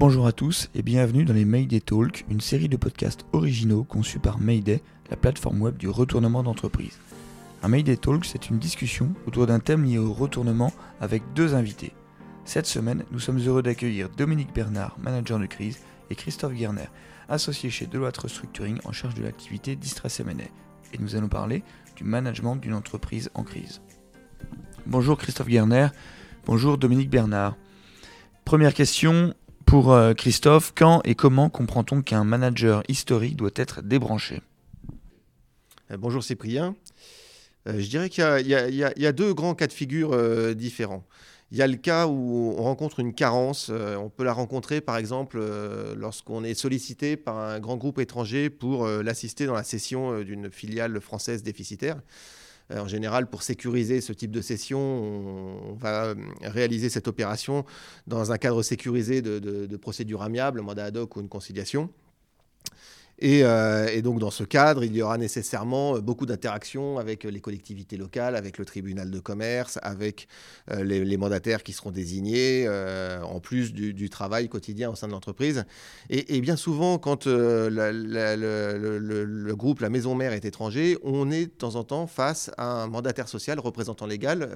Bonjour à tous et bienvenue dans les Mayday Talk, une série de podcasts originaux conçus par Mayday, la plateforme web du retournement d'entreprise. Un Mayday Talk, c'est une discussion autour d'un thème lié au retournement avec deux invités. Cette semaine, nous sommes heureux d'accueillir Dominique Bernard, manager de crise, et Christophe Guerner, associé chez Deloitte Restructuring en charge de l'activité Distress M&A. Et nous allons parler du management d'une entreprise en crise. Bonjour Christophe Guerner, bonjour Dominique Bernard. Première question, pour euh, Christophe, quand et comment comprend-on qu'un manager historique doit être débranché? Euh, Bonjour Cyprien. Euh, je dirais qu'il y, a deux grands cas de figure différents. Il y a le cas où on rencontre une carence. on peut la rencontrer par exemple lorsqu'on est sollicité par un grand groupe étranger pour l'assister dans la cession d'une filiale française déficitaire. Euh, en général, pour sécuriser ce type de session, on, va euh, réaliser cette opération dans un cadre sécurisé de, de procédure amiable, mandat ad hoc ou une conciliation. Euh, et, donc, dans ce cadre, il y aura nécessairement euh, beaucoup d'interactions avec euh, les collectivités locales, avec le tribunal de commerce, avec les, mandataires qui seront désignés, en plus du, travail quotidien au sein de l'entreprise. Et, bien souvent, quand le, groupe, la maison mère est étranger, on est de temps en temps face à un mandataire social, représentant légal,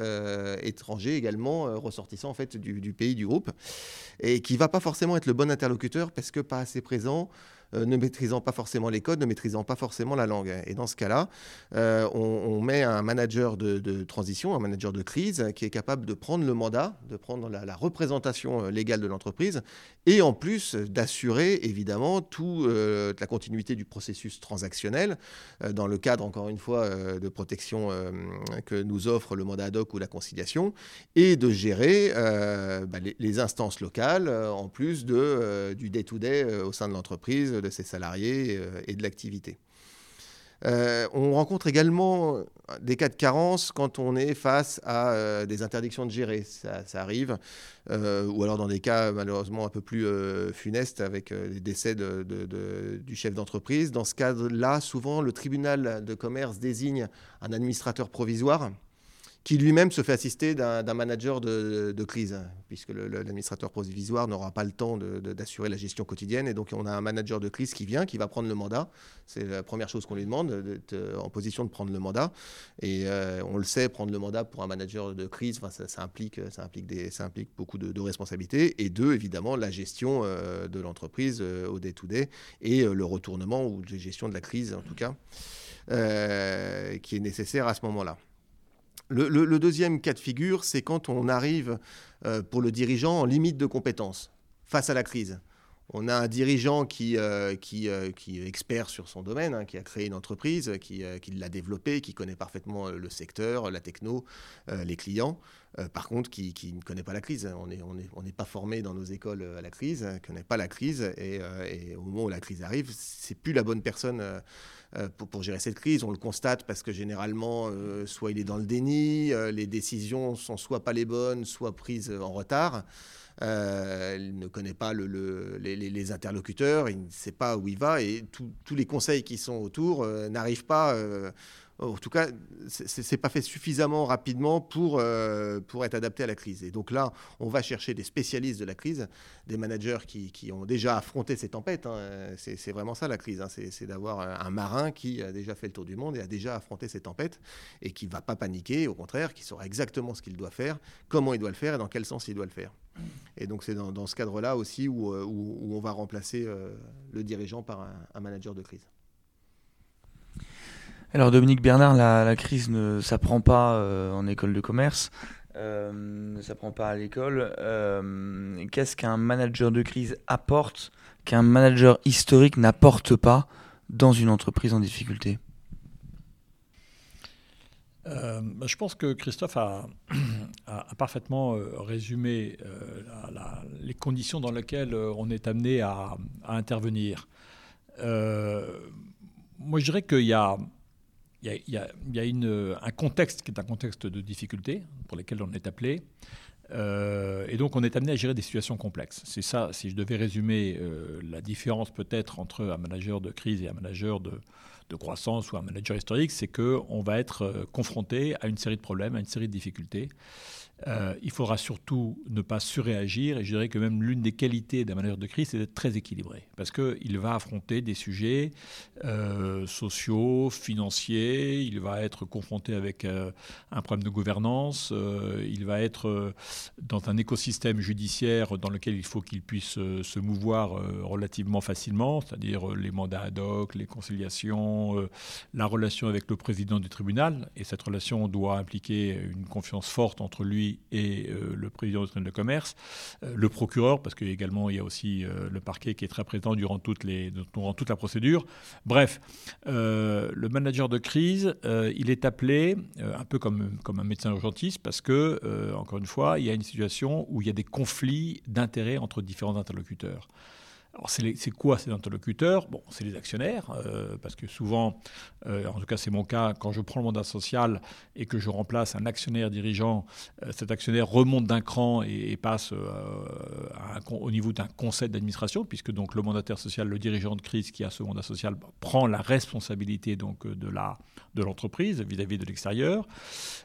étranger également, ressortissant en fait du, du, pays du groupe, et qui va pas forcément être le bon interlocuteur parce que pas assez présent ne maîtrisant pas forcément les codes, ne maîtrisant pas forcément la langue. Et dans ce cas-là, euh, on, met un manager de, transition, un manager de crise, qui est capable de prendre le mandat, de prendre la, représentation euh, légale de l'entreprise, et en plus d'assurer évidemment toute la continuité du processus transactionnel, dans le cadre, encore une fois, de protection que nous offre le mandat ad hoc ou la conciliation, et de gérer bah, les, instances locales, en plus du day-to-day -day, au sein de l'entreprise, de ses salariés euh, et de l'activité. Euh, on rencontre également des cas de carence quand on est face à euh, des interdictions de gérer, ça, arrive, ou alors dans des cas malheureusement un peu plus funestes avec les décès du chef d'entreprise. Dans ce cas-là, souvent le tribunal de commerce désigne un administrateur provisoire qui lui-même se fait assister d'un manager de, crise, puisque l'administrateur provisoire n'aura pas le temps d'assurer la gestion quotidienne. Et donc, on a un manager de crise qui vient, qui va prendre le mandat. C'est la première chose qu'on lui demande, d'être en position de prendre le mandat. Et euh, on le sait, prendre le mandat pour un manager de crise, ça, implique, beaucoup de, responsabilités. Et deux, évidemment, la gestion euh, de l'entreprise euh, au day-to-day et le retournement ou la gestion de la crise, en tout cas, qui est nécessaire à ce moment-là. Le, deuxième cas de figure, c'est quand on arrive euh, pour le dirigeant en limite de compétences face à la crise. On a un dirigeant qui, euh, euh, est expert sur son domaine, hein, qui a créé une entreprise, qui, l'a développée, qui connaît parfaitement le secteur, la techno, les clients. Par contre, qui, ne connaît pas la crise. On n'est pas formé dans nos écoles à la crise, ne connaît pas la crise. Et, et, au moment où la crise arrive, c'est plus la bonne personne euh, pour, gérer cette crise. On le constate parce que généralement, euh, soit il est dans le déni, euh, les décisions sont soit pas les bonnes, soit prises en retard. il ne connaît pas le, les, interlocuteurs, il ne sait pas où il va et tous les conseils qui sont autour n'arrivent pas en tout cas, ce n'est pas fait suffisamment rapidement pour, euh, pour être adapté à la crise. Et donc là, on va chercher des spécialistes de la crise, des managers qui, qui ont déjà affronté ces tempêtes. Hein. C'est vraiment ça la crise, hein. c'est d'avoir un marin qui a déjà fait le tour du monde et a déjà affronté ces tempêtes et qui ne va pas paniquer, au contraire, qui saura exactement ce qu'il doit faire, comment il doit le faire et dans quel sens il doit le faire. Et donc c'est dans, ce cadre-là aussi où, euh, où, on va remplacer euh, le dirigeant par un manager de crise. Alors Dominique Bernard, la, crise ne s'apprend pas euh, en école de commerce, euh, ne s'apprend pas à l'école. Euh, qu'est-ce qu'un manager de crise apporte qu'un manager historique n'apporte pas dans une entreprise en difficulté? Bah, je pense que Christophe a, parfaitement résumé les conditions dans lesquelles on est amené à, à intervenir. moi, je dirais qu'il y a, il y a, un contexte qui est un contexte de difficulté pour lequel on est appelé. Euh, et donc on est amené à gérer des situations complexes. C'est ça, si je devais résumer euh, la différence peut-être entre un manager de crise et un manager de, de croissance ou un manager historique, c'est qu'on va être confronté à une série de problèmes, à une série de difficultés. Euh, il faudra surtout ne pas surréagir. Et je dirais que même l'une des qualités d'un manager de crise, c'est d'être très équilibré. Parce qu'il va affronter des sujets euh, sociaux, financiers, il va être confronté avec euh, un problème de gouvernance, il va être dans un écosystème judiciaire dans lequel il faut qu'il puisse se mouvoir relativement facilement, c'est-à-dire les mandats ad hoc, les conciliations, la relation avec le président du tribunal. Et cette relation doit impliquer une confiance forte entre lui et euh, le président du tribunal de commerce, euh, le procureur, parce qu'également il y a aussi euh, le parquet qui est très présent durant toute la procédure. Bref, le manager de crise, il est appelé un peu comme, comme un médecin urgentiste, parce que, encore une fois, il y a une situation où il y a des conflits d'intérêts entre différents interlocuteurs. Alors, c'est quoi ces interlocuteurs? Bon, c'est les actionnaires, euh, parce que souvent, euh, en tout cas c'est mon cas, quand je prends le mandat social et que je remplace un actionnaire dirigeant, euh, cet actionnaire remonte d'un cran et, passe au niveau d'un conseil d'administration, puisque donc le mandataire social, le dirigeant de crise qui a ce mandat social, prend la responsabilité donc de la de l'entreprise vis-à-vis de l'extérieur.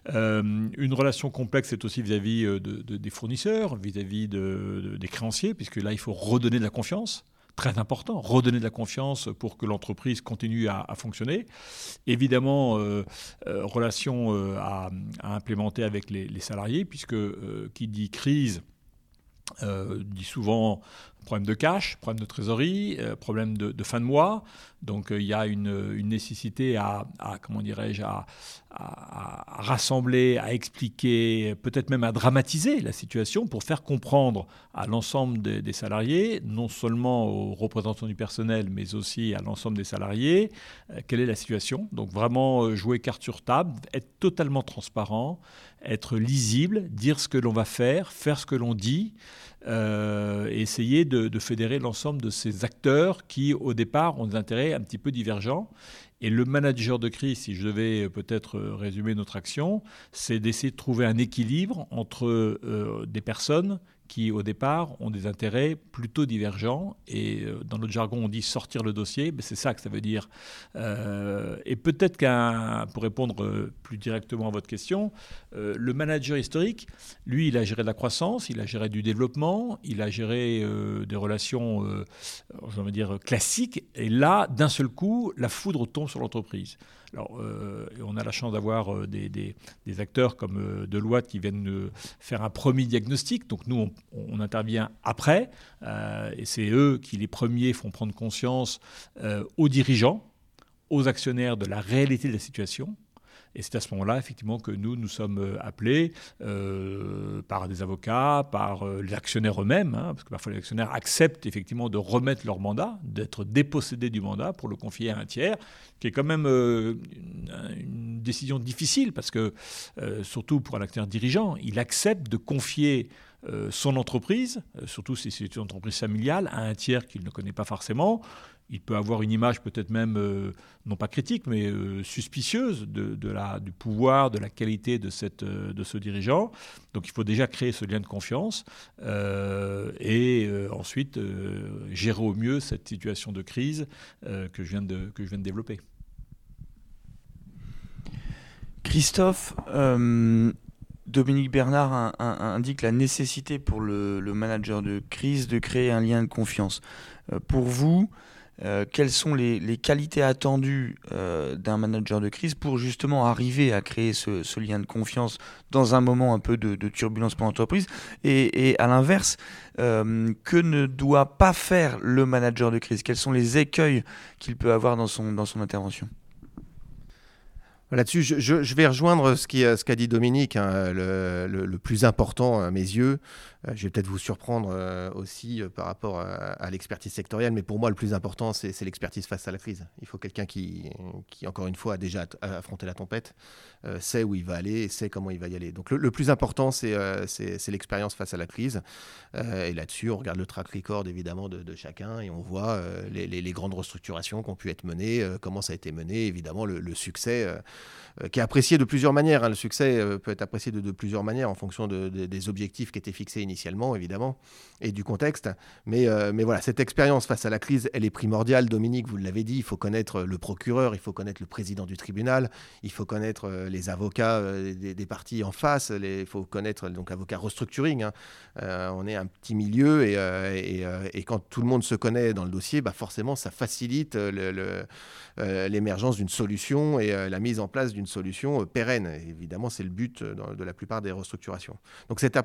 une relation complexe, c'est aussi vis-à-vis de, des fournisseurs, vis-à-vis des créanciers, puisque là, il faut redonner de la confiance très important, redonner de la confiance pour que l'entreprise continue à, fonctionner. Évidemment, euh, euh, relation euh, à, implémenter avec les, les salariés, puisque qui dit crise dit souvent problème de cash, problème de trésorerie, euh, problème de, fin de mois. Donc euh, il y a une, nécessité à, comment dirais-je, à, rassembler, à expliquer, peut-être même à dramatiser la situation pour faire comprendre à l'ensemble des, salariés, non seulement aux représentants du personnel, mais aussi à l'ensemble des salariés, euh, quelle est la situation. Donc vraiment jouer carte sur table, être totalement transparent, être lisible, dire ce que l'on va faire, faire ce que l'on dit, et essayer de fédérer l'ensemble de ces acteurs qui, au départ, ont des intérêts un petit peu divergents. Et le manager de crise, si je devais peut-être résumer notre action, c'est d'essayer de trouver un équilibre entre euh, des personnes qui, au départ, ont des intérêts plutôt divergents. Et euh, dans notre jargon, on dit sortir le dossier. c'est ça que ça veut dire. Euh, et peut-être qu'un, pour répondre euh, plus directement à votre question, le manager historique, lui, il a géré de la croissance, il a géré du développement, il a géré des relations, je veux dire, classiques. Et là, d'un seul coup, la foudre tombe sur l'entreprise. Alors, euh, on a la chance d'avoir euh, des, acteurs comme euh, Deloitte qui viennent faire un premier diagnostic. Donc nous, on, intervient après, et c'est eux qui les premiers font prendre conscience aux dirigeants, aux actionnaires de la réalité de la situation. Et c'est à ce moment-là, effectivement, que nous, nous sommes euh, appelés euh, par des avocats, par euh, les actionnaires eux-mêmes, hein, parce que parfois les actionnaires acceptent effectivement de remettre leur mandat, d'être dépossédés du mandat pour le confier à un tiers, qui est quand même une, décision difficile, parce que, surtout pour un acteur dirigeant, il accepte de confier son entreprise, surtout si c'est une entreprise familiale, à un tiers qu'il ne connaît pas forcément, il peut avoir une image peut-être même, euh, non pas critique, mais euh, suspicieuse de, la, du pouvoir, de la qualité de, cette, euh, de ce dirigeant. Donc il faut déjà créer ce lien de confiance et ensuite gérer au mieux cette situation de crise que, je viens de, que je viens de développer. Christophe, Dominique Bernard indique la nécessité pour le, le, manager de crise de créer un lien de confiance. pour vous, euh, quelles sont les, qualités attendues euh, d'un manager de crise pour justement arriver à créer ce, lien de confiance dans un moment un peu de, turbulence pour l'entreprise? Et, à l'inverse, euh, que ne doit pas faire le manager de crise? Quels sont les écueils qu'il peut avoir dans son, dans son intervention? Là-dessus, je, vais rejoindre ce qu'a ce dit Dominique. Hein, le, plus important à mes yeux, je vais peut-être vous surprendre euh, aussi euh, par rapport à, l'expertise sectorielle, mais pour moi, le plus important, c'est l'expertise face à la crise. Il faut quelqu'un qui, qui, encore une fois, a déjà affronté la tempête, sait où il va aller sait comment il va y aller. Donc le, plus important, c'est l'expérience face à la crise. et là-dessus, on regarde le track record, évidemment, de, chacun et on voit les, les, grandes restructurations qui ont pu être menées, comment ça a été mené, évidemment, le, succès qui est apprécié de plusieurs manières. Hein. Le succès peut être apprécié de, plusieurs manières en fonction des objectifs qui étaient fixés initialement, évidemment, et du contexte. Mais, euh, mais voilà, cette expérience face à la crise, elle est primordiale. Dominique, vous l'avez dit, il faut connaître le procureur, il faut connaître le président du tribunal, il faut connaître euh, les avocats euh, des, parties en face, il faut connaître donc avocat restructuring. Hein. on est un petit milieu et, et, quand tout le monde se connaît dans le dossier, bah forcément, ça facilite l'émergence d'une solution et la mise en place d'une solution pérenne. évidemment, c'est le but de la plupart des restructurations. Donc cette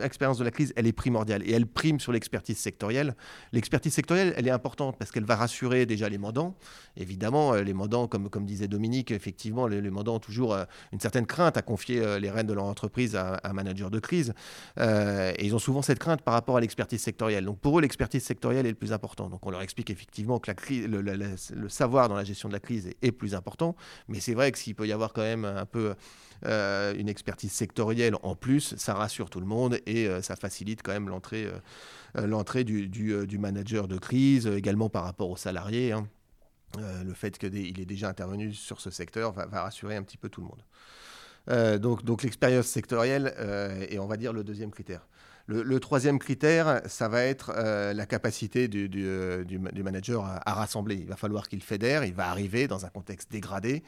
expérience de la crise, elle est primordiale et elle sur l'expertise sectorielle. L'expertise sectorielle, elle est importante parce qu'elle va rassurer déjà les mandants. Évidemment, euh, les mandants, comme, comme disait Dominique, effectivement, les, mandants ont toujours euh, une certaine crainte à confier euh, les rênes de leur entreprise à, un manager de crise. et ils ont souvent cette crainte par rapport à l'expertise sectorielle. Donc pour eux, l'expertise sectorielle est le plus important. Donc on leur explique effectivement que la crise, le, savoir dans la gestion de la crise est, est plus important. Mais c'est vrai que s'il peut y avoir quand même un peu euh, une expertise sectorielle en plus, ça rassure tout le monde et euh, ça facilite quand même l'entrée euh, l'entrée du, du, manager de crise, également par rapport aux salariés. Hein. le fait qu'il est déjà intervenu sur ce secteur va, rassurer un petit peu tout le monde. donc, donc l'expérience sectorielle est, on va dire, le deuxième critère. Le, troisième critère, ça va être euh, la capacité du, euh, manager à, rassembler. Il va falloir qu'il fédère, il va arriver dans un contexte dégradé,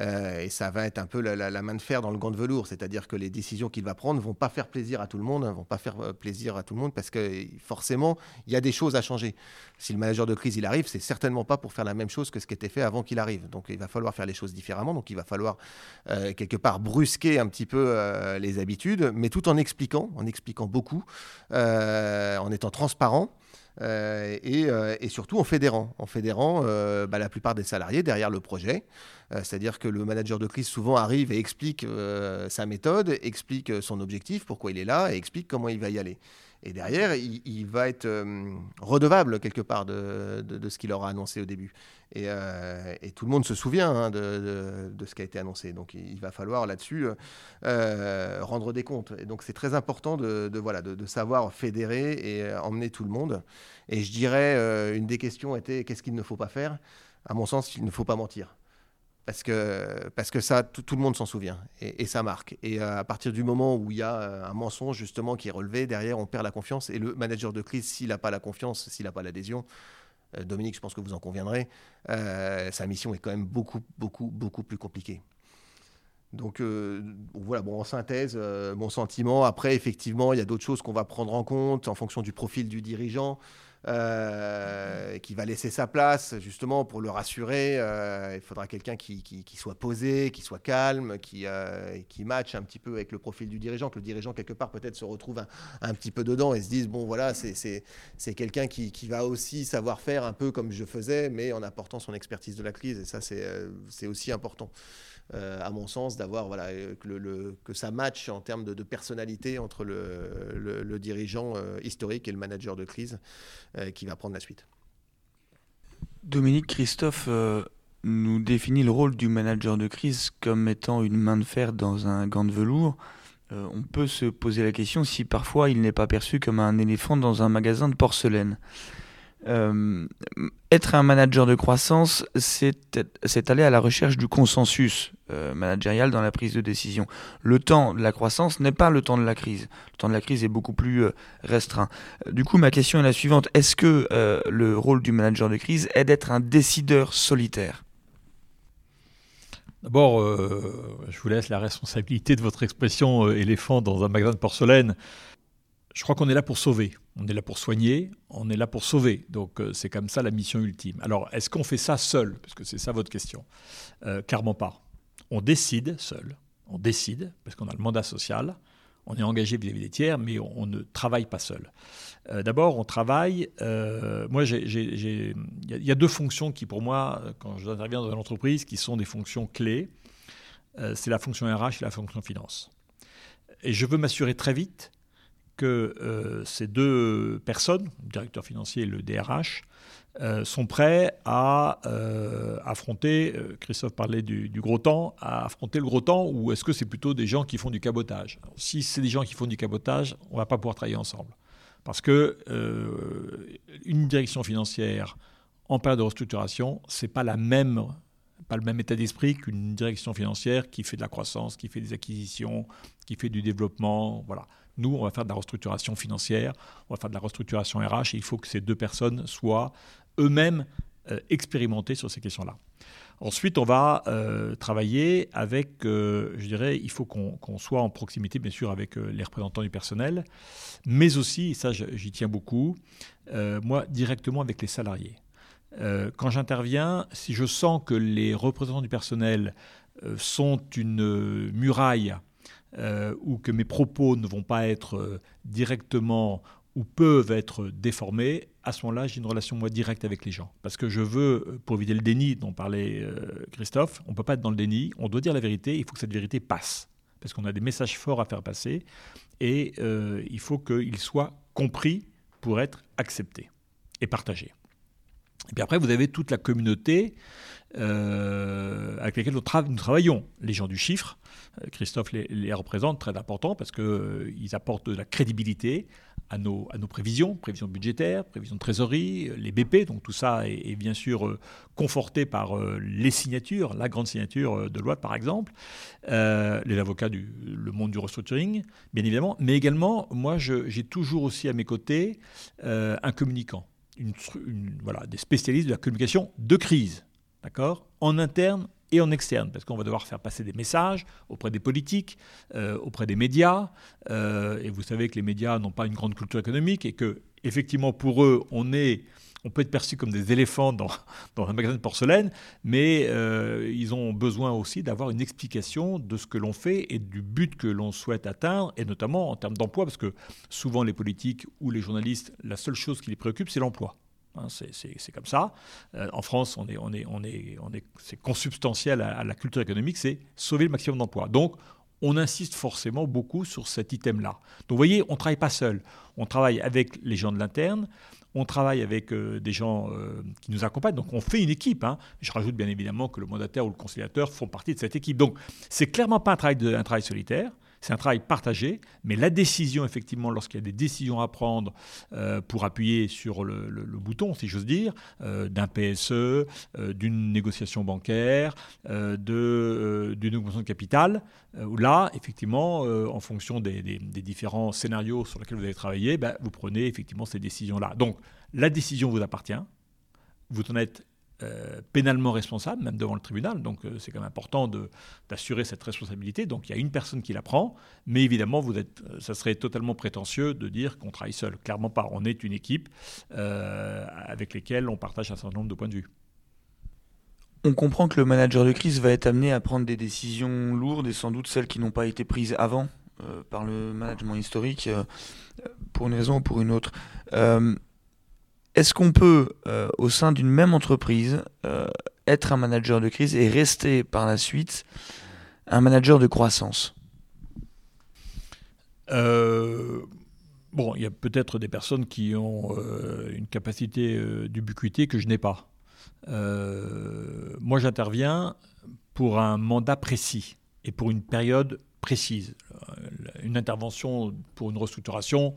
euh, et ça va être un peu la, main de fer dans le gant de velours, c'est-à-dire que les décisions qu'il va prendre ne vont pas faire plaisir à tout le monde, ne hein, vont pas faire plaisir à tout le monde, parce que forcément, il y a des choses à changer. Si le manager de crise il arrive, c'est certainement pas pour faire la même chose que ce qui était fait avant qu'il arrive. Donc il va falloir faire les choses différemment, donc il va falloir quelque part brusquer un petit peu les habitudes, mais tout en expliquant, en expliquant beaucoup. Euh, en étant transparent. Euh, euh, et, surtout en fédérant, bah, la plupart des salariés derrière le projet. C'est-à-dire que le manager de crise souvent arrive et explique sa méthode, explique son objectif, pourquoi il est là, et explique comment il va y aller. Et derrière, il, va être euh, redevable quelque part de, ce qu'il aura annoncé au début. Et, euh, tout le monde se souvient hein, de, ce qui a été annoncé. Donc il va falloir là-dessus euh, rendre des comptes. Et donc c'est très important de, voilà, de, savoir fédérer et emmener tout le monde. Et je dirais, une des questions était qu'est-ce qu'il ne faut pas faire? À mon sens, il ne faut pas mentir parce que, parce que ça, tout, le monde s'en souvient et, ça marque. Et euh, à partir du moment où il y a euh, un mensonge justement qui est relevé, derrière, on perd la confiance. Et le manager de crise, s'il n'a pas la confiance, s'il n'a pas l'adhésion, euh, Dominique, je pense que vous en conviendrez, sa mission est quand même beaucoup, beaucoup, beaucoup plus compliquée. Donc voilà, bon, en synthèse, mon sentiment. Après, effectivement, il y a d'autres choses qu'on va prendre en compte en fonction du profil du dirigeant. Euh, qui va laisser sa place justement pour le rassurer. Euh, il faudra quelqu'un qui, qui, soit posé, qui soit calme, qui, euh, qui matche un petit peu avec le profil du dirigeant, que le dirigeant quelque part peut-être se retrouve un, un, petit peu dedans et se dise, bon voilà, c'est quelqu'un qui, qui, va aussi savoir faire un peu comme je faisais, mais en apportant son expertise de la crise. Et ça, c'est aussi important. Euh, à mon sens, d'avoir voilà, euh, que, ça matche en termes de, personnalité entre le, le, dirigeant euh, historique et le manager de crise qui va prendre la suite. Dominique Christophe nous définit le rôle du manager de crise comme étant une main de fer dans un gant de velours. on peut se poser la question si parfois il n'est pas perçu comme un éléphant dans un magasin de porcelaine. Euh, être un manager de croissance, c'est aller à la recherche du consensus euh, managérial dans la prise de décision. Le temps de la croissance n'est pas le temps de la crise. Le temps de la crise est beaucoup plus euh, restreint. Du coup, ma question est la suivante. Est-ce que le rôle du manager de crise est d'être un décideur solitaire? D'abord, je vous laisse la responsabilité de votre expression éléphant dans un magasin de porcelaine je crois qu'on est là pour sauver, on est là pour soigner, on est là pour sauver. Donc euh, c'est comme ça la mission ultime. Alors est-ce qu'on fait ça seul? Parce que c'est ça votre question. Euh, clairement pas. On décide seul, on décide, parce qu'on a le mandat social, on est engagé vis-à-vis des tiers, mais on, ne travaille pas seul. Euh, d'abord, on travaille. moi, il y, a deux fonctions qui, pour moi, quand j'interviens dans une entreprise, qui sont des fonctions clés. c'est la fonction RH et la fonction finance. Et je veux m'assurer très vite que euh, ces deux personnes, le directeur financier et le DRH, euh, sont prêts à euh, affronter, Christophe parlait du, gros temps, à affronter le gros temps, ou est-ce que c'est plutôt des gens qui font du cabotage? Si c'est des gens qui font du cabotage, on ne va pas pouvoir travailler ensemble. Parce que une direction financière en période de restructuration, c'est pas la même pas le même état d'esprit qu'une direction financière qui fait de la croissance, qui fait des acquisitions, qui fait du développement. Voilà. Nous, on va faire de la restructuration financière, on va faire de la restructuration RH, et il faut que ces deux personnes soient eux-mêmes euh, expérimentées sur ces questions-là. Ensuite, on va euh, travailler avec, euh, je dirais, il faut qu'on soit en proximité, bien sûr, avec les représentants du personnel, mais aussi, et ça j'y tiens beaucoup, moi, directement avec les salariés. quand j'interviens, si je sens que les représentants du personnel sont une muraille ou que mes propos ne vont pas être directement ou peuvent être déformés, à ce moment-là, j'ai une relation moi directe avec les gens. Parce que je veux, euh, pour éviter le déni dont parlait euh, Christophe, on ne peut pas être dans le déni, on doit dire la vérité, il faut que cette vérité passe. Parce qu'on a des messages forts à faire passer et euh, il faut qu'ils soient compris pour être acceptés et partagés. Et puis après, vous avez toute la communauté avec laquelle nous, travaillons, les gens du chiffre. Christophe les, représente, très important, parce qu'ils apportent de la crédibilité à nos, prévisions, prévisions budgétaires, prévisions de trésorerie, les BP. Donc tout ça est, bien sûr euh, conforté par euh, les signatures, la grande signature euh, de loi par exemple, les avocats du monde du restructuring, bien évidemment. Mais également, moi, j'ai toujours aussi à mes côtés un communicant, des spécialistes de la communication de crise, d'accord, en interne et en externe, parce qu'on va devoir faire passer des messages auprès des politiques, euh, auprès des médias. Euh, et vous savez que les médias n'ont pas une grande culture économique et que, effectivement, pour eux, on est on peut être perçu comme des éléphants dans, dans un magasin de porcelaine, mais euh, ils ont besoin aussi d'avoir une explication de ce que l'on fait et du but que l'on souhaite atteindre, et notamment en termes d'emploi, parce que souvent les politiques ou les journalistes, la seule chose qui les préoccupe, c'est l'emploi. Hein, c'est comme ça. Euh, en France, on est, c'est consubstantiel à, la culture économique, c'est sauver le maximum d'emplois. Donc, on insiste forcément beaucoup sur cet item-là. Donc, vous voyez, on ne travaille pas seul. On travaille avec les gens de l'interne. On travaille avec euh, des gens euh, qui nous accompagnent. Donc, on fait une équipe. Hein. Je rajoute bien évidemment que le mandataire ou le conciliateur font partie de cette équipe. Donc, c'est clairement pas un travail solitaire. C'est un travail partagé, mais la décision, effectivement, lorsqu'il y a des décisions à prendre euh, pour appuyer sur le, bouton, si j'ose dire, euh, d'un PSE, euh, d'une négociation bancaire, d'une augmentation de capital, là, effectivement, en fonction des, différents scénarios sur lesquels vous allez travailler, ben, vous prenez effectivement ces décisions-là. Donc, la décision vous appartient, vous en êtes euh, pénalement responsable, même devant le tribunal. Donc euh, c'est quand même important d'assurer cette responsabilité. Donc il y a une personne qui la prend, mais évidemment, vous êtes, euh, ça serait totalement prétentieux de dire qu'on travaille seul. Clairement pas. On est une équipe avec lesquelles on partage un certain nombre de points de vue. On comprend que le manager de crise va être amené à prendre des décisions lourdes et sans doute celles qui n'ont pas été prises avant par le management historique, pour une raison ou pour une autre. Est-ce qu'on peut, euh, au sein d'une même entreprise, euh, être un manager de crise et rester par la suite un manager de croissance? Euh, Bon, il y a peut-être des personnes qui ont une capacité d'ubiquité que je n'ai pas. moi, j'interviens pour un mandat précis et pour une période précise. Une intervention pour une restructuration,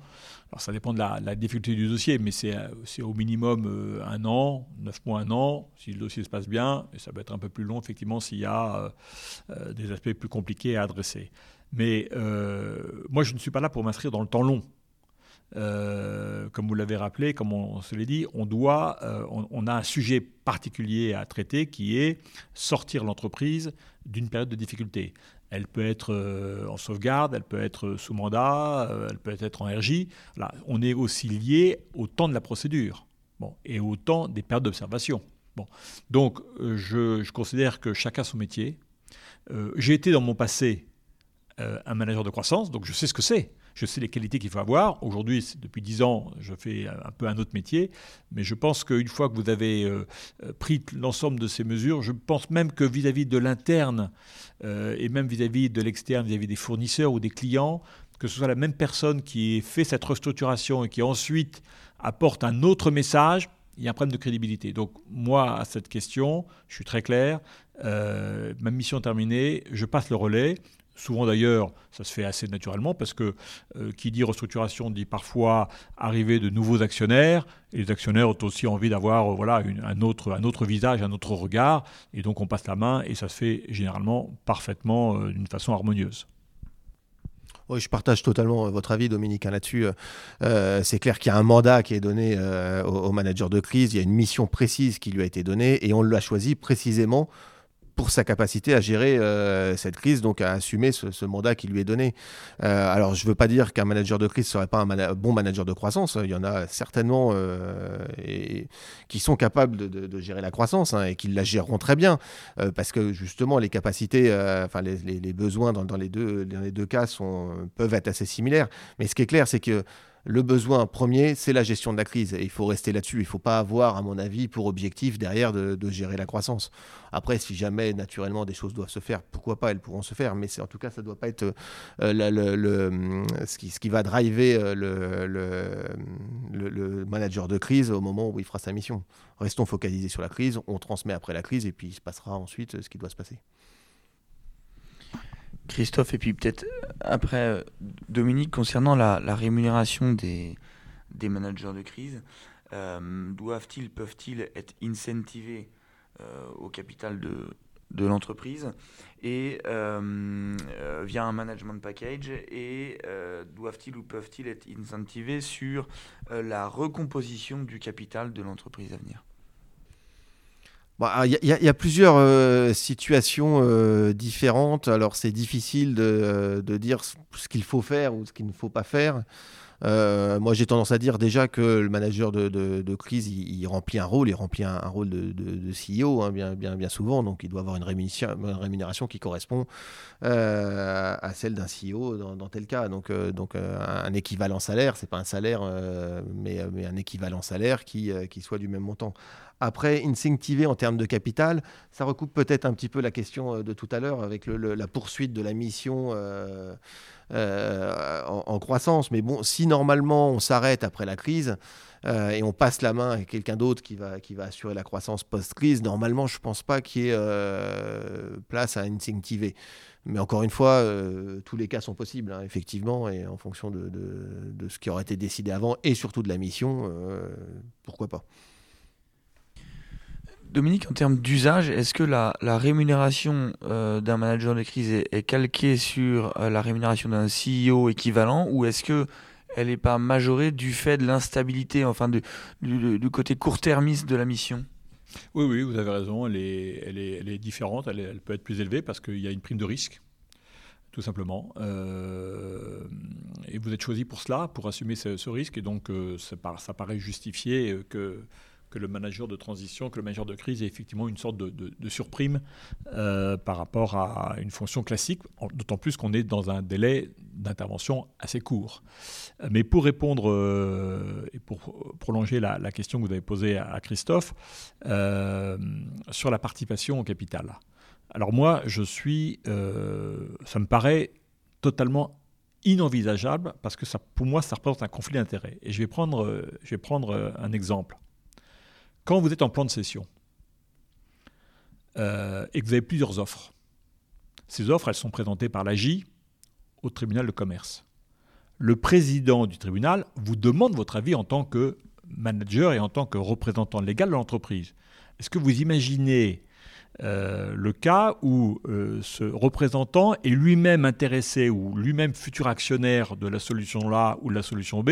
alors ça dépend de la, difficulté du dossier, mais c'est au minimum euh, un an, neuf mois, un an, si le dossier se passe bien, et ça peut être un peu plus long, effectivement, s'il y a euh, euh, des aspects plus compliqués à adresser. Mais moi, je ne suis pas là pour m'inscrire dans le temps long. comme vous l'avez rappelé, comme on, se l'est dit, on doit, on, a un sujet particulier à traiter qui est sortir l'entreprise d'une période de difficulté. Elle peut être euh, en sauvegarde, elle peut être sous mandat, euh, elle peut être en RJ. Là, on est aussi lié au temps de la procédure bon, et au temps des périodes d'observation. Bon. Donc, euh, je, considère que chacun son métier. J'ai été dans mon passé un manager de croissance, donc je sais ce que c'est je sais les qualités qu'il faut avoir. Aujourd'hui, depuis dix ans, je fais un peu un autre métier, mais je pense qu'une fois que vous avez euh, euh, pris l'ensemble de ces mesures, je pense même que vis-à-vis de l'interne euh, et même vis-à-vis de l'externe, vis-à-vis des fournisseurs ou des clients, que ce soit la même personne qui fait cette restructuration et qui ensuite apporte un autre message, il y a un problème de crédibilité. Donc moi, à cette question, je suis très clair. ma mission terminée, je passe le relais. Souvent d'ailleurs, ça se fait assez naturellement parce que euh, qui dit restructuration dit parfois arriver de nouveaux actionnaires. Et les actionnaires ont aussi envie d'avoir euh, voilà, un, autre, un autre visage, un autre regard. Et donc on passe la main et ça se fait généralement parfaitement euh, d'une façon harmonieuse. Oui, je partage totalement votre avis, Dominique, hein, là-dessus. c'est clair qu'il y a un mandat qui est donné au, manager de crise, il y a une mission précise qui lui a été donnée et on l'a choisi précisément pour sa capacité à gérer euh, cette crise, donc à assumer ce, mandat qui lui est donné. Euh, alors, je ne veux pas dire qu'un manager de crise ne serait pas un bon manager de croissance. Il y en a certainement euh, qui sont capables de, gérer la croissance hein, et qui la géreront très bien, parce que justement, les capacités, enfin les, besoins dans, les deux, dans les deux cas peuvent être assez similaires. Mais ce qui est clair, c'est que le besoin premier, c'est la gestion de la crise. Il faut rester là-dessus. Il ne faut pas avoir, à mon avis, pour objectif derrière de, gérer la croissance. Après, si jamais, naturellement, des choses doivent se faire, pourquoi pas, elles pourront se faire. Mais en tout cas, ça ne doit pas être euh, le, ce, qui, ce, qui, va driver euh, le, le, manager de crise au moment où il fera sa mission. Restons focalisés sur la crise, on transmet après la crise et puis il se passera ensuite ce qui doit se passer. Christophe, et puis peut-être après euh, Dominique, concernant la, rémunération des, managers de crise, euh, doivent-ils, peuvent-ils être incentivés euh, au capital de, de l'entreprise et via un management package et doivent-ils ou peuvent-ils être incentivés sur la recomposition du capital de l'entreprise à venir? Il bah, y, a plusieurs euh, situations euh, différentes. Alors, c'est difficile euh, de, dire ce qu'il faut faire ou ce qu'il ne faut pas faire. Moi, j'ai tendance à dire déjà que le manager de, crise, il, remplit un rôle, il remplit un, rôle de, CEO hein, bien, souvent, donc il doit avoir une rémunération, qui correspond à celle d'un CEO dans, tel cas. Donc, donc un équivalent salaire, c'est pas un salaire, mais, un équivalent salaire qui, soit du même montant. Après, incentiver en termes de capital, ça recoupe peut-être un petit peu la question euh, de tout à l'heure avec la poursuite de la mission euh, euh, en, croissance. Mais bon, si normalement on s'arrête après la crise et on passe la main à quelqu'un d'autre qui va, qui va assurer la croissance post-crise, normalement, je ne pense pas qu'il y ait place à incentiver. Mais encore une fois, tous les cas sont possibles, hein, effectivement, et en fonction de, de, ce qui aurait été décidé avant et surtout de la mission, pourquoi pas. Dominique, en termes d'usage, est-ce que la, rémunération euh, d'un manager de crise est, calquée sur euh, la rémunération d'un CEO équivalent ou est-ce que elle n'est pas majorée du fait de l'instabilité, enfin du, côté court-termiste de la mission? Oui, oui, vous avez raison, elle est, différente, elle, peut être plus élevée parce qu'il y a une prime de risque tout simplement. Euh, et vous êtes choisi pour cela, pour assumer ce, risque, et donc ça, paraît justifié que que le manager de transition, que le manager de crise ait effectivement une sorte de, surprime euh, par rapport à une fonction classique, d'autant plus qu'on est dans un délai d'intervention assez court. Mais pour répondre euh, et pour prolonger la, question que vous avez posée à, Christophe, euh, sur la participation au capital. Alors moi, je suis, ça me paraît totalement inenvisageable parce que pour moi, ça représente un conflit d'intérêts. Et je vais prendre, je vais prendre un exemple. Quand vous êtes en plan de session euh, et que vous avez plusieurs offres, ces offres, elles sont présentées par l'AJ au tribunal de commerce. Le président du tribunal vous demande votre avis en tant que manager et en tant que représentant légal de l'entreprise. Est-ce que vous imaginez euh, le cas où euh, ce représentant est lui-même intéressé ou lui-même futur actionnaire de la solution A ou de la solution B,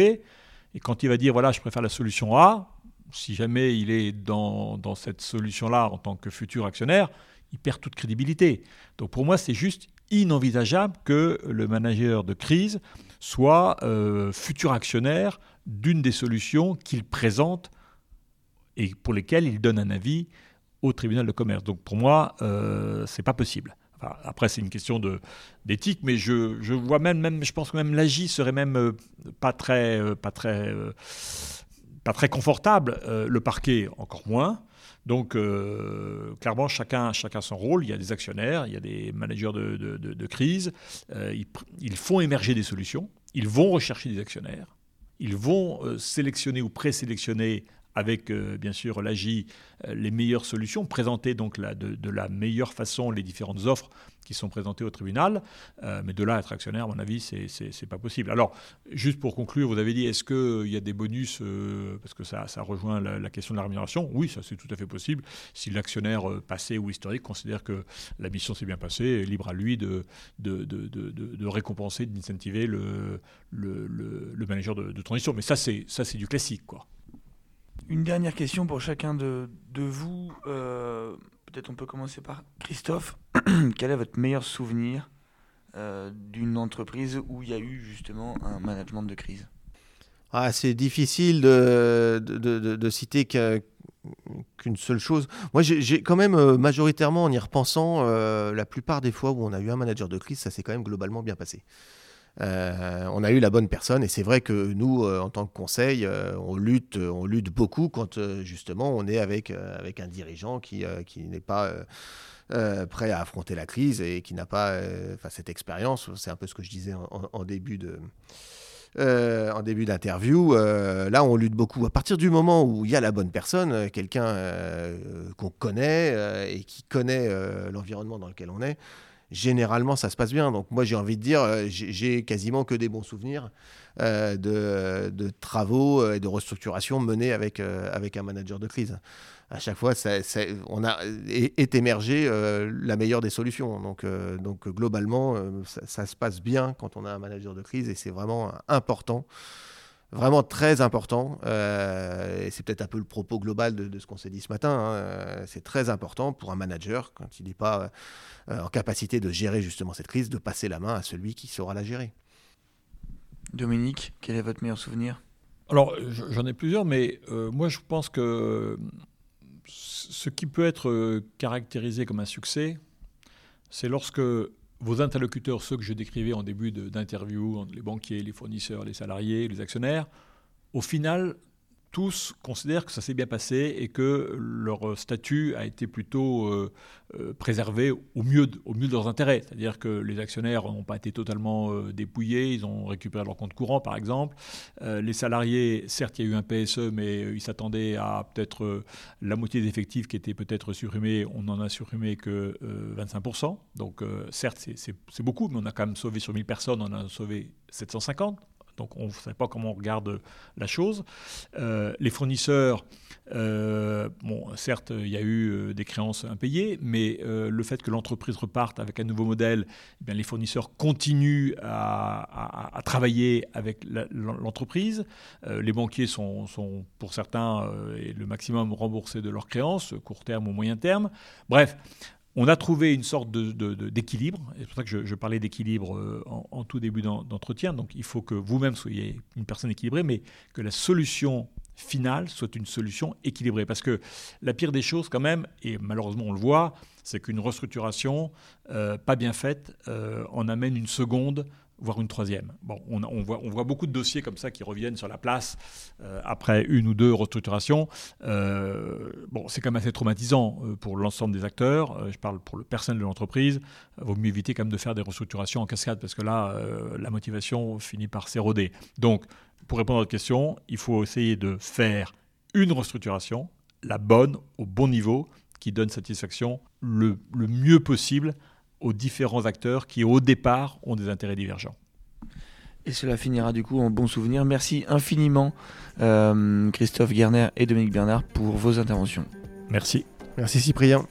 et quand il va dire voilà, je préfère la solution A, si jamais il est dans, cette solution-là en tant que futur actionnaire, il perd toute crédibilité. Donc pour moi, c'est juste inenvisageable que le manager de crise soit euh, futur actionnaire d'une des solutions qu'il présente et pour lesquelles il donne un avis au tribunal de commerce. Donc pour moi, euh, c'est pas possible. après, c'est une question d'éthique, mais je, je, vois même, même, je pense que même l'AGI serait même euh, pas très, euh, pas très pas très confortable, euh, le parquet encore moins. Donc, euh, clairement, chacun, chacun son rôle. Il y a des actionnaires, il y a des managers de, crise. Euh, ils, font émerger des solutions. Ils vont rechercher des actionnaires. Ils vont sélectionner ou présélectionner avec, bien sûr, l'AGI, les meilleures solutions, présenter donc de, la meilleure façon les différentes offres qui sont présentés au tribunal. Euh, mais de là, être actionnaire, à mon avis, c'est n'est pas possible. Alors, juste pour conclure, vous avez dit, est-ce qu'il y a des bonus, euh, parce que ça, ça rejoint la, question de la rémunération? Oui, ça c'est tout à fait possible. Si l'actionnaire euh, passé ou historique considère que la mission s'est bien passée, libre à lui de, de, de, de récompenser, d'incentiver le, le, le, manager de, transition. Mais ça, c'est du classique, quoi. Une dernière question pour chacun de, vous. Peut-être on peut commencer par Christophe. Quel est votre meilleur souvenir euh, d'une entreprise où il y a eu justement un management de crise? Ah, C'est difficile de, de, citer qu'une seule chose. Moi, j'ai quand même euh, majoritairement, en y repensant, euh, la plupart des fois où on a eu un manager de crise, ça s'est quand même globalement bien passé. Euh, on a eu la bonne personne et c'est vrai que nous, euh, en tant que conseil, euh, on lutte, on lutte beaucoup quand justement on est avec avec un dirigeant qui qui n'est pas prêt à affronter la crise et qui n'a pas cette expérience. C'est un peu ce que je disais en, début de en début d'interview. là, on lutte beaucoup. À partir du moment où il y a la bonne personne, quelqu'un qu'on connaît et qui connaît l'environnement dans lequel on est généralement ça se passe bien. Donc moi j'ai envie de dire, euh, j'ai quasiment que des bons souvenirs euh, de, travaux euh, et de restructuration menés avec, avec un manager de crise. À chaque fois, on a est, émergé la meilleure des solutions. Donc, donc globalement, ça, se passe bien quand on a un manager de crise et c'est vraiment important vraiment très important. et c'est peut-être un peu le propos global de, ce qu'on s'est dit ce matin. Hein, c'est très important pour un manager, quand il n'est pas euh, en capacité de gérer justement cette crise, de passer la main à celui qui saura la gérer. Dominique, quel est votre meilleur souvenir? Alors, j'en ai plusieurs, mais euh, moi je pense que ce qui peut être euh, caractérisé comme un succès, c'est lorsque vos interlocuteurs, ceux que je décrivais en début d'interview, les banquiers, les fournisseurs, les salariés, les actionnaires, au final tous considèrent que ça s'est bien passé et que leur statut a été plutôt euh, euh, préservé au mieux, de, leurs intérêts. C'est-à-dire que les actionnaires n'ont pas été totalement euh, dépouillés, ils ont récupéré leur compte courant par exemple. les salariés, certes il y a eu un PSE, mais ils s'attendaient à peut-être la moitié des effectifs qui étaient peut-être supprimés, on n'en a supprimé que 25%. Donc certes c'est beaucoup, mais on a quand même sauvé sur 1000 personnes, on a sauvé 750 donc on ne sait pas comment on regarde la chose. Euh, les fournisseurs, euh, bon, certes, il y a eu euh, des créances impayées, mais le fait que l'entreprise reparte avec un nouveau modèle, eh bien, les fournisseurs continuent à, travailler avec l'entreprise. les banquiers sont, sont pour certains, le maximum remboursés de leurs créances, court terme ou moyen terme. Bref, on a trouvé une sorte d'équilibre. De, c'est pour ça que je, parlais d'équilibre euh, en, tout début d'entretien. Donc il faut que vous-même soyez une personne équilibrée, mais que la solution finale soit une solution équilibrée. Parce que la pire des choses, quand même, et malheureusement on le voit, c'est qu'une restructuration euh, pas bien faite euh, en amène une seconde voire une troisième. Bon, on, voit, on, voit, beaucoup de dossiers comme ça qui reviennent sur la place euh, après une ou deux restructurations. Euh, bon, c'est quand même assez traumatisant euh, pour l'ensemble des acteurs. je parle pour le personnel de l'entreprise. Il vaut mieux éviter quand même de faire des restructurations en cascade parce que là, la motivation finit par s'éroder. Donc, pour répondre à votre question, il faut essayer de faire une restructuration, la bonne, au bon niveau, qui donne satisfaction le, le mieux possible aux différents acteurs qui, au départ, ont des intérêts divergents. Et cela finira du coup en bon souvenir. Merci infiniment euh, Christophe Gerner et Dominique Bernard pour vos interventions. Merci. Merci Cyprien.